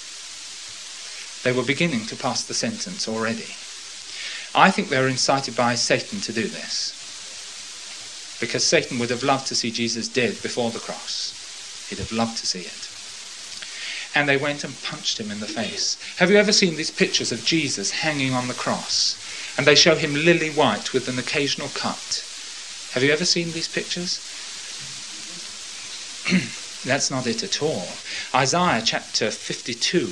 They were beginning to pass the sentence already. I think they were incited by Satan to do this. Because Satan would have loved to see Jesus dead before the cross. He'd have loved to see it. And they went and punched him in the face. Have you ever seen these pictures of Jesus hanging on the cross? And they show him lily white with an occasional cut. Have you ever seen these pictures? That's not it at all. Isaiah chapter 52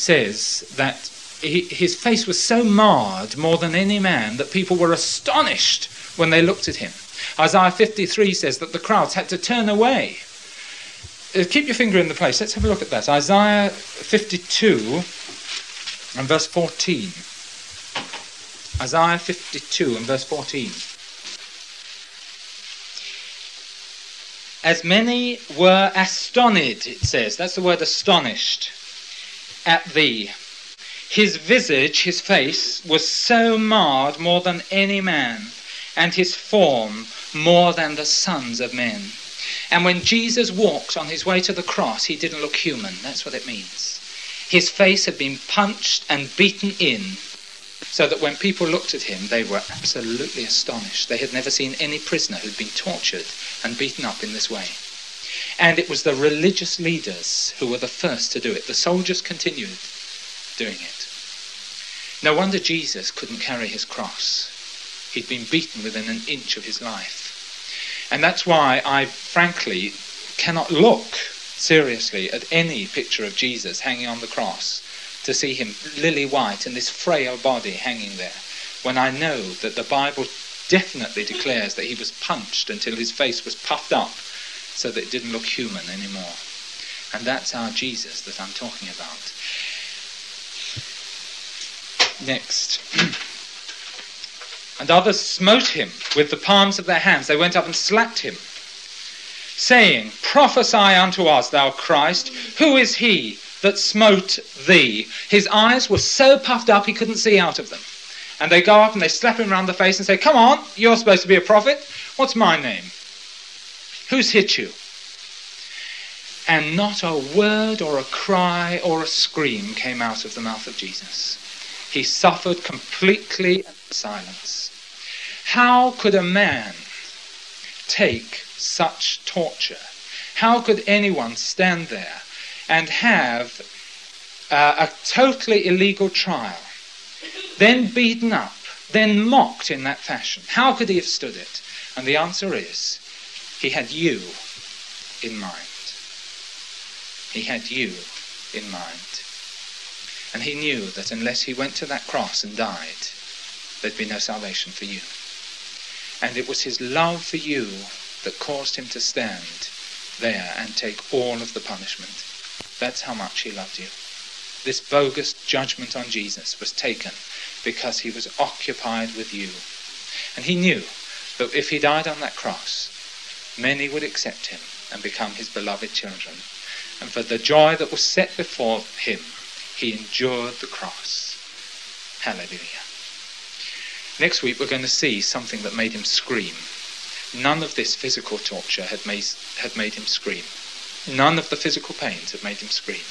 says that he, his face was so marred more than any man that people were astonished when they looked at him. Isaiah 53 says that the crowds had to turn away. Uh, keep your finger in the place. Let's have a look at that. Isaiah 52 and verse 14. Isaiah 52 and verse 14. As many were astonished, it says, that's the word astonished, at thee. His visage, his face, was so marred more than any man, and his form more than the sons of men. And when Jesus walked on his way to the cross, he didn't look human. That's what it means. His face had been punched and beaten in so that when people looked at him, they were absolutely astonished. They had never seen any prisoner who'd been tortured and beaten up in this way. And it was the religious leaders who were the first to do it. The soldiers continued doing it. No wonder Jesus couldn't carry his cross. He'd been beaten within an inch of his life. And that's why I frankly cannot look seriously at any picture of Jesus hanging on the cross to see him lily white and this frail body hanging there, when I know that the Bible definitely declares that he was punched until his face was puffed up so that it didn't look human anymore. And that's our Jesus that I'm talking about. Next. and others smote him with the palms of their hands. They went up and slapped him, saying, Prophesy unto us, thou Christ, who is he that smote thee. His eyes were so puffed up he couldn't see out of them. And they go up and they slap him round the face and say, Come on, you're supposed to be a prophet. What's my name? Who's hit you? And not a word or a cry or a scream came out of the mouth of Jesus. He suffered completely in silence. How could a man take such torture? How could anyone stand there and have uh, a totally illegal trial, then beaten up, then mocked in that fashion? How could he have stood it? And the answer is, he had you in mind. He had you in mind. And he knew that unless he went to that cross and died, there'd be no salvation for you. And it was his love for you that caused him to stand there and take all of the punishment. That's how much he loved you. This bogus judgment on Jesus was taken because he was occupied with you. And he knew that if he died on that cross, many would accept him and become his beloved children. And for the joy that was set before him, he endured the cross. Hallelujah. Next week, we're going to see something that made him scream. None of this physical torture had made, had made him scream. None of the physical pains had made him scream.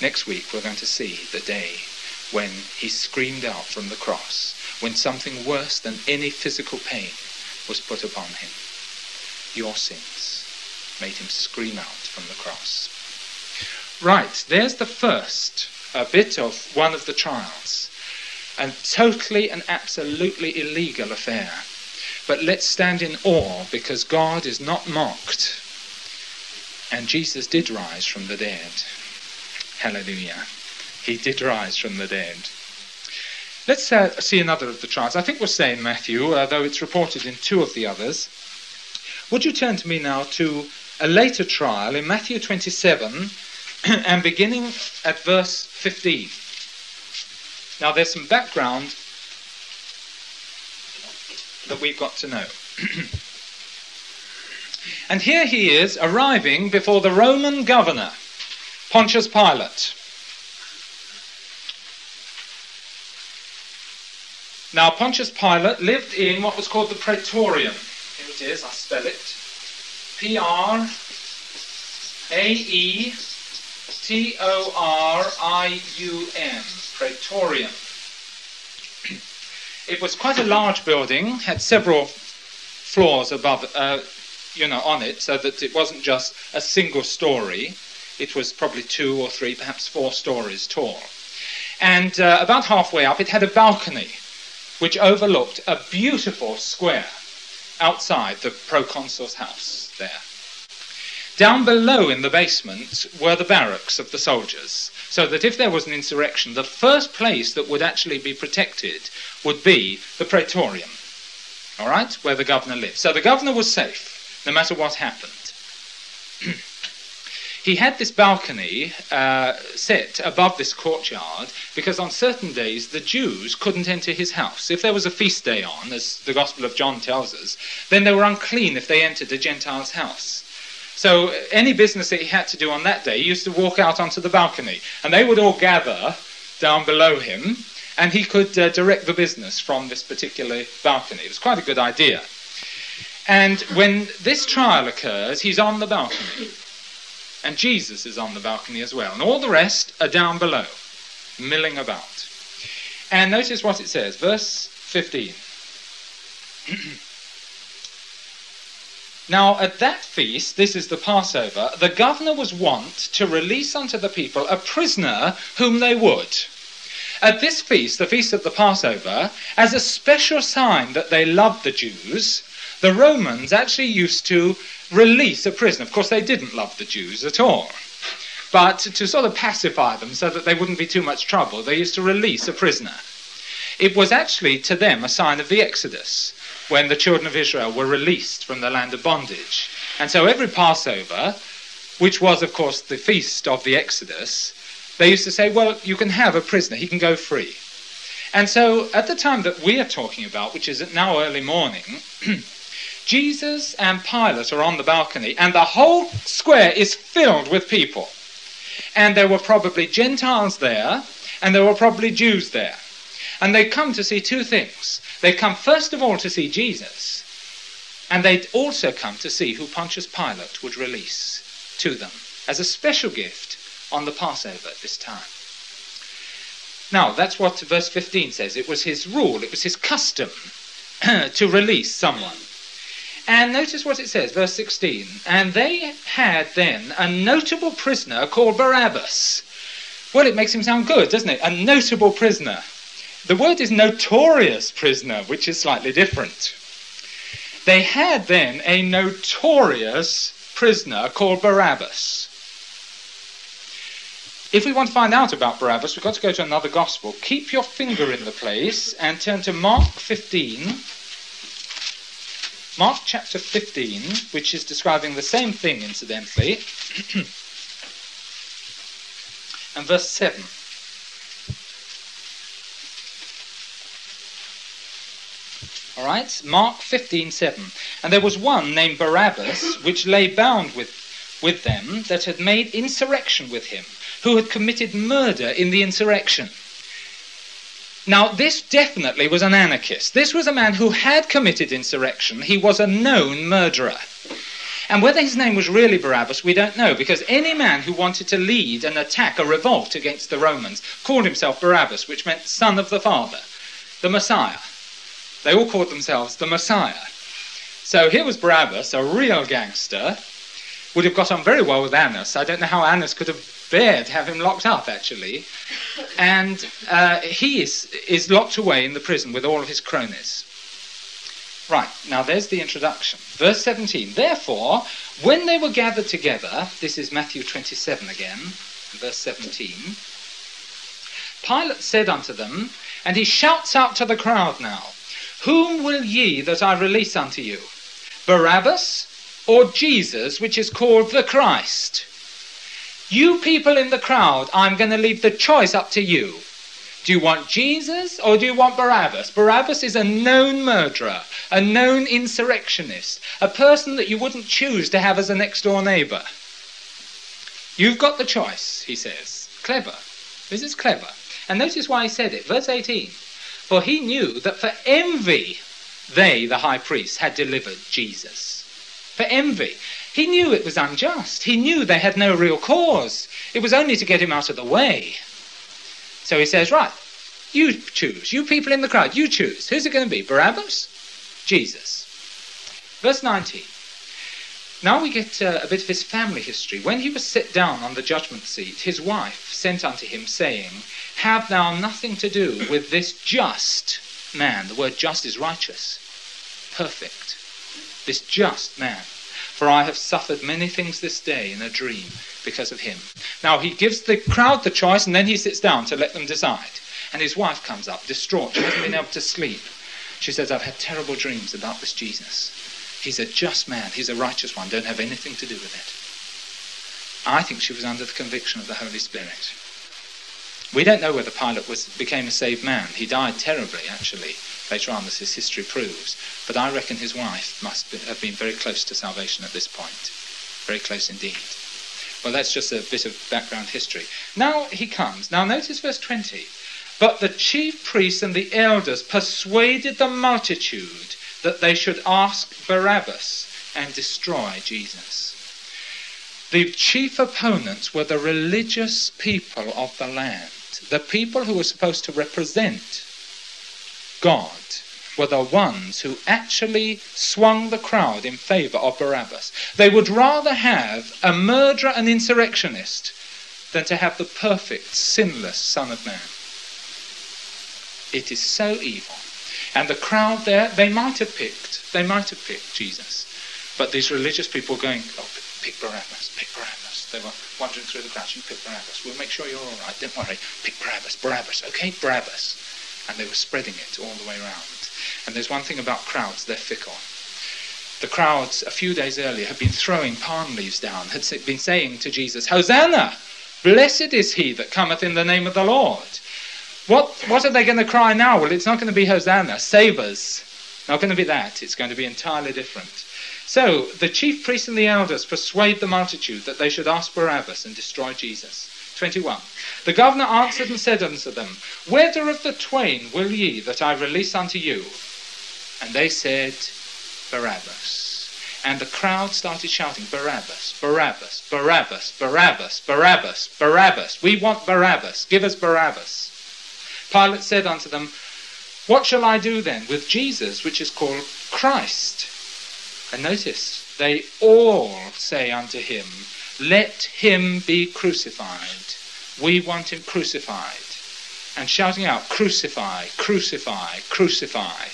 Next week, we're going to see the day when he screamed out from the cross, when something worse than any physical pain was put upon him. Your sins made him scream out from the cross. Right, there's the first uh, bit of one of the trials. A totally and absolutely illegal affair. But let's stand in awe because God is not mocked. And Jesus did rise from the dead. Hallelujah. He did rise from the dead. Let's uh, see another of the trials. I think we'll say in Matthew, uh, though it's reported in two of the others. Would you turn to me now to a later trial in Matthew 27 and beginning at verse 15? Now, there's some background that we've got to know. and here he is arriving before the Roman governor, Pontius Pilate. Now, Pontius Pilate lived in what was called the Praetorium. Here it is, I spell it. P R A E T O R I U M. Praetorium. It was quite a large building, had several floors above, uh, you know, on it, so that it wasn't just a single story. It was probably two or three, perhaps four stories tall. And uh, about halfway up, it had a balcony which overlooked a beautiful square outside the proconsul's house there. Down below in the basement were the barracks of the soldiers, so that if there was an insurrection, the first place that would actually be protected would be the Praetorium, all right, where the governor lived. So the governor was safe, no matter what happened. he had this balcony uh, set above this courtyard because on certain days the Jews couldn't enter his house. If there was a feast day on, as the Gospel of John tells us, then they were unclean if they entered a Gentile's house. So any business that he had to do on that day, he used to walk out onto the balcony, and they would all gather down below him, and he could uh, direct the business from this particular balcony. It was quite a good idea. And when this trial occurs, he's on the balcony. And Jesus is on the balcony as well. And all the rest are down below, milling about. And notice what it says, verse 15. now, at that feast, this is the Passover, the governor was wont to release unto the people a prisoner whom they would. At this feast, the feast of the Passover, as a special sign that they loved the Jews, the Romans actually used to release a prisoner. Of course, they didn't love the Jews at all. But to sort of pacify them so that they wouldn't be too much trouble, they used to release a prisoner. It was actually to them a sign of the Exodus, when the children of Israel were released from the land of bondage. And so every Passover, which was, of course, the feast of the Exodus, they used to say, well, you can have a prisoner, he can go free. And so at the time that we are talking about, which is now early morning, Jesus and Pilate are on the balcony, and the whole square is filled with people. And there were probably Gentiles there, and there were probably Jews there. And they come to see two things. They come first of all to see Jesus, and they'd also come to see who Pontius Pilate would release to them as a special gift on the Passover at this time. Now, that's what verse 15 says. It was his rule, it was his custom to release someone. And notice what it says, verse 16. And they had then a notable prisoner called Barabbas. Well, it makes him sound good, doesn't it? A notable prisoner. The word is notorious prisoner, which is slightly different. They had then a notorious prisoner called Barabbas. If we want to find out about Barabbas, we've got to go to another gospel. Keep your finger in the place and turn to Mark 15. Mark chapter 15, which is describing the same thing, incidentally, and verse 7. All right, Mark 15:7. And there was one named Barabbas, which lay bound with, with them, that had made insurrection with him who had committed murder in the insurrection. Now, this definitely was an anarchist. This was a man who had committed insurrection. He was a known murderer. And whether his name was really Barabbas, we don't know, because any man who wanted to lead an attack, a revolt against the Romans, called himself Barabbas, which meant son of the Father, the Messiah. They all called themselves the Messiah. So here was Barabbas, a real gangster, would have got on very well with Annas. I don't know how Annas could have to have him locked up, actually. And uh, he is, is locked away in the prison with all of his cronies. Right, now there's the introduction. Verse 17. Therefore, when they were gathered together, this is Matthew 27 again, verse 17. Pilate said unto them, and he shouts out to the crowd now, Whom will ye that I release unto you? Barabbas or Jesus, which is called the Christ? You people in the crowd, I'm going to leave the choice up to you. Do you want Jesus or do you want Barabbas? Barabbas is a known murderer, a known insurrectionist, a person that you wouldn't choose to have as a next door neighbour. You've got the choice, he says. Clever. This is clever. And notice why he said it. Verse 18. For he knew that for envy they, the high priests, had delivered Jesus. For envy. He knew it was unjust. He knew they had no real cause. It was only to get him out of the way. So he says, Right, you choose. You people in the crowd, you choose. Who's it going to be? Barabbas? Jesus. Verse 19. Now we get uh, a bit of his family history. When he was set down on the judgment seat, his wife sent unto him, saying, Have thou nothing to do with this just man. The word just is righteous, perfect. This just man for I have suffered many things this day in a dream because of him. Now he gives the crowd the choice and then he sits down to let them decide. And his wife comes up, distraught. She hasn't been able to sleep. She says, I've had terrible dreams about this Jesus. He's a just man, he's a righteous one, don't have anything to do with it. I think she was under the conviction of the Holy Spirit. We don't know whether Pilate was, became a saved man. He died terribly, actually later on, as his history proves. But I reckon his wife must have been very close to salvation at this point. Very close indeed. Well, that's just a bit of background history. Now he comes. Now notice verse 20. But the chief priests and the elders persuaded the multitude that they should ask Barabbas and destroy Jesus. The chief opponents were the religious people of the land, the people who were supposed to represent God were the ones who actually swung the crowd in favor of Barabbas. They would rather have a murderer and insurrectionist than to have the perfect, sinless Son of Man. It is so evil. And the crowd there, they might have picked, they might have picked Jesus. But these religious people were going, oh, pick Barabbas, pick Barabbas. They were wandering through the crowd, you pick Barabbas. We'll make sure you're all right, don't worry. Pick Barabbas, Barabbas, okay? Barabbas and they were spreading it all the way around. And there's one thing about crowds, they're fickle. The crowds, a few days earlier, had been throwing palm leaves down, had been saying to Jesus, Hosanna! Blessed is he that cometh in the name of the Lord. What, what are they going to cry now? Well, it's not going to be Hosanna, save us. Not going to be that. It's going to be entirely different. So the chief priests and the elders persuade the multitude that they should ask Barabbas and destroy Jesus. 21. The governor answered and said unto them, Whether of the twain will ye that I release unto you? And they said, Barabbas. And the crowd started shouting, Barabbas, Barabbas, Barabbas, Barabbas, Barabbas, Barabbas. We want Barabbas. Give us Barabbas. Pilate said unto them, What shall I do then with Jesus, which is called Christ? And notice, they all say unto him, Let him be crucified. We want him crucified. And shouting out, Crucify, crucify, crucify.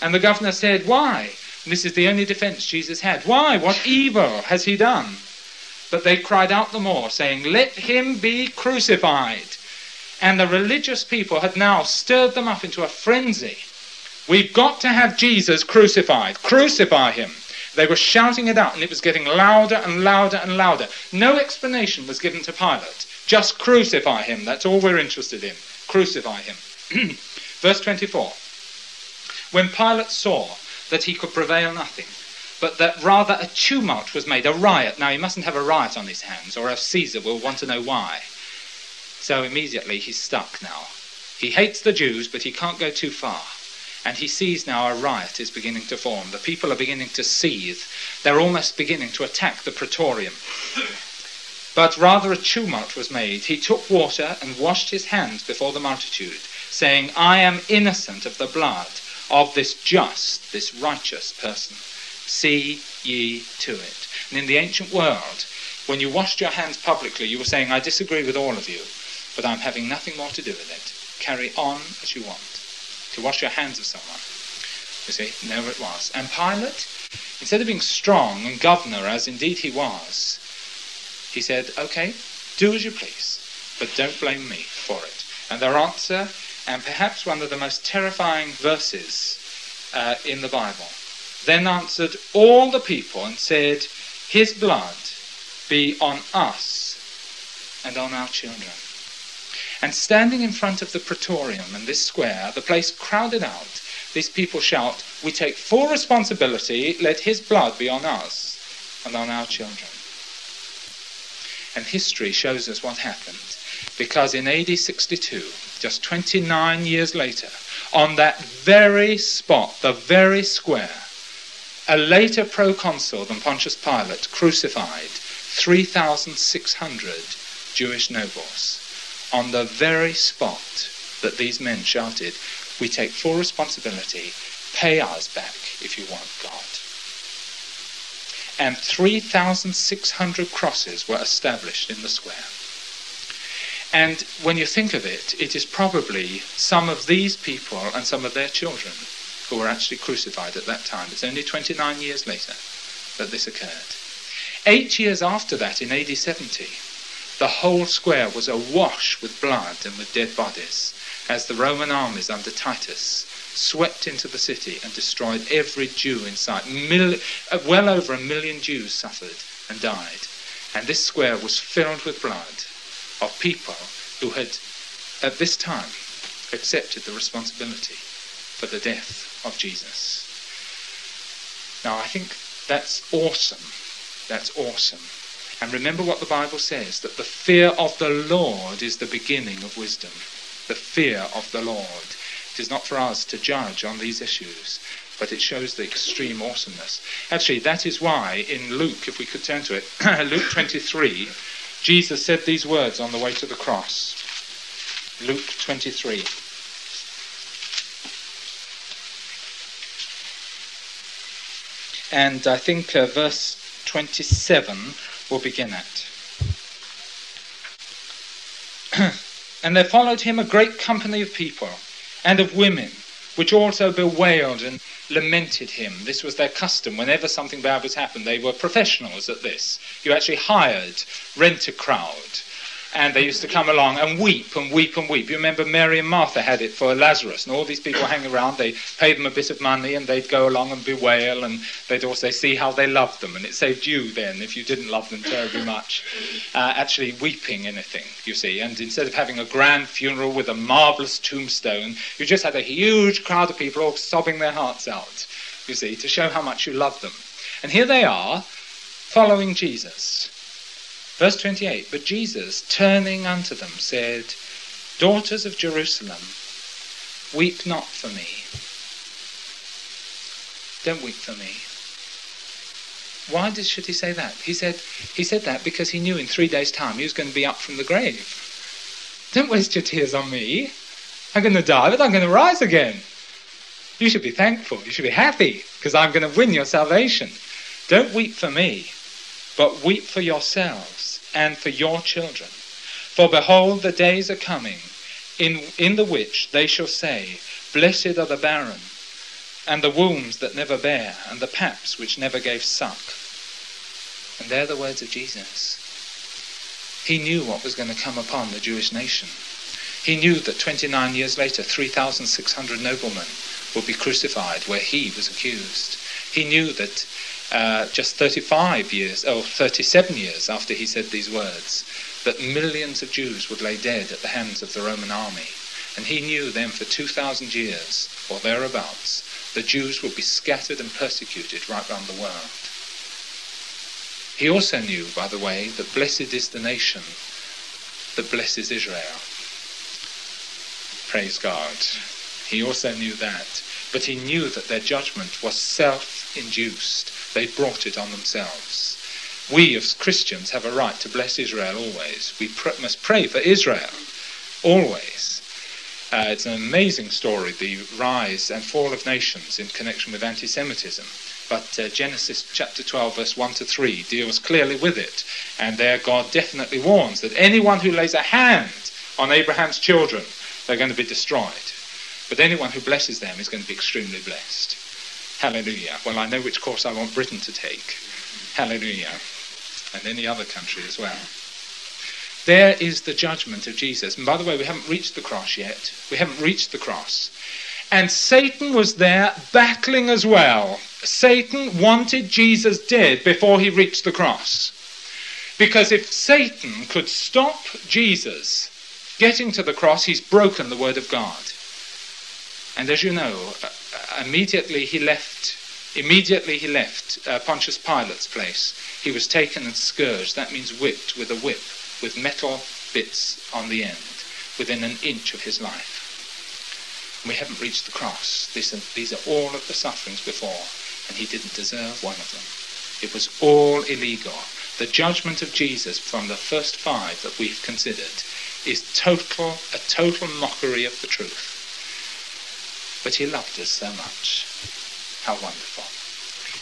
And the governor said, Why? And this is the only defense Jesus had. Why? What evil has he done? But they cried out the more, saying, Let him be crucified. And the religious people had now stirred them up into a frenzy. We've got to have Jesus crucified. Crucify him. They were shouting it out, and it was getting louder and louder and louder. No explanation was given to Pilate. Just crucify him. That's all we're interested in. Crucify him. Verse 24. When Pilate saw that he could prevail nothing, but that rather a tumult was made, a riot. Now, he mustn't have a riot on his hands, or else Caesar will want to know why. So immediately he's stuck now. He hates the Jews, but he can't go too far. And he sees now a riot is beginning to form. The people are beginning to seethe. They're almost beginning to attack the praetorium. But rather a tumult was made. He took water and washed his hands before the multitude, saying, I am innocent of the blood of this just, this righteous person. See ye to it. And in the ancient world, when you washed your hands publicly, you were saying, I disagree with all of you, but I'm having nothing more to do with it. Carry on as you want. To wash your hands of someone. You see, there it was. And Pilate, instead of being strong and governor, as indeed he was, he said, Okay, do as you please, but don't blame me for it. And their answer and perhaps one of the most terrifying verses uh, in the Bible. Then answered all the people and said, His blood be on us and on our children. And standing in front of the praetorium and this square, the place crowded out, these people shout, We take full responsibility, let his blood be on us and on our children. And history shows us what happened. Because in AD 62, just 29 years later, on that very spot, the very square, a later proconsul than Pontius Pilate crucified 3,600 Jewish nobles on the very spot that these men shouted, We take full responsibility, pay us back if you want God. And 3,600 crosses were established in the square. And when you think of it, it is probably some of these people and some of their children who were actually crucified at that time. It's only 29 years later that this occurred. Eight years after that, in AD 70, the whole square was awash with blood and with dead bodies as the Roman armies under Titus swept into the city and destroyed every Jew in sight. Mil- uh, well over a million Jews suffered and died. And this square was filled with blood of people who had, at this time, accepted the responsibility for the death of Jesus. Now, I think that's awesome. That's awesome. And remember what the Bible says that the fear of the Lord is the beginning of wisdom. The fear of the Lord. It is not for us to judge on these issues, but it shows the extreme awesomeness. Actually, that is why in Luke, if we could turn to it, Luke 23, Jesus said these words on the way to the cross. Luke 23. And I think uh, verse 27 will begin at. and there followed him a great company of people and of women, which also bewailed and lamented him. This was their custom. Whenever something bad was happened, they were professionals at this. You actually hired, rent a crowd, and they used to come along and weep and weep and weep. You remember Mary and Martha had it for Lazarus, and all these people hang around. They pay them a bit of money, and they'd go along and bewail, and they'd also see how they loved them. And it saved you then, if you didn't love them terribly much, uh, actually weeping anything, you see. And instead of having a grand funeral with a marvelous tombstone, you just had a huge crowd of people all sobbing their hearts out, you see, to show how much you love them. And here they are, following Jesus Verse 28 But Jesus, turning unto them, said, Daughters of Jerusalem, weep not for me. Don't weep for me. Why did, should he say that? He said, he said that because he knew in three days' time he was going to be up from the grave. Don't waste your tears on me. I'm going to die, but I'm going to rise again. You should be thankful. You should be happy because I'm going to win your salvation. Don't weep for me, but weep for yourselves and for your children. For behold, the days are coming in, in the which they shall say, Blessed are the barren, and the wombs that never bare, and the paps which never gave suck. And they're the words of Jesus. He knew what was going to come upon the Jewish nation. He knew that 29 years later, 3,600 noblemen would be crucified where he was accused. He knew that uh, just 35 years, or 37 years after he said these words, that millions of Jews would lay dead at the hands of the Roman army. And he knew then for 2,000 years, or thereabouts, the Jews would be scattered and persecuted right round the world. He also knew, by the way, that blessed is the nation that blesses Israel. Praise God. He also knew that. But he knew that their judgment was self induced. They brought it on themselves. We as Christians have a right to bless Israel always. We pr- must pray for Israel always. Uh, it's an amazing story, the rise and fall of nations in connection with anti Semitism. But uh, Genesis chapter 12, verse 1 to 3 deals clearly with it. And there God definitely warns that anyone who lays a hand on Abraham's children, they're going to be destroyed. But anyone who blesses them is going to be extremely blessed. Hallelujah. Well, I know which course I want Britain to take. Hallelujah. And any other country as well. There is the judgment of Jesus. And by the way, we haven't reached the cross yet. We haven't reached the cross. And Satan was there battling as well. Satan wanted Jesus dead before he reached the cross. Because if Satan could stop Jesus getting to the cross, he's broken the word of God. And as you know, uh, immediately he left immediately he left uh, Pontius Pilate's place. He was taken and scourged. That means whipped with a whip with metal bits on the end within an inch of his life. We haven't reached the cross. These are, these are all of the sufferings before, and he didn't deserve one of them. It was all illegal. The judgment of Jesus from the first five that we've considered is total, a total mockery of the truth. But he loved us so much. How wonderful.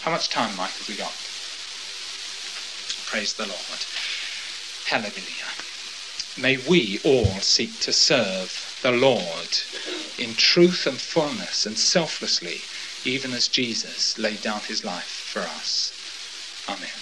How much time, Mike, have we got? Praise the Lord. Hallelujah. May we all seek to serve the Lord in truth and fullness and selflessly, even as Jesus laid down his life for us. Amen.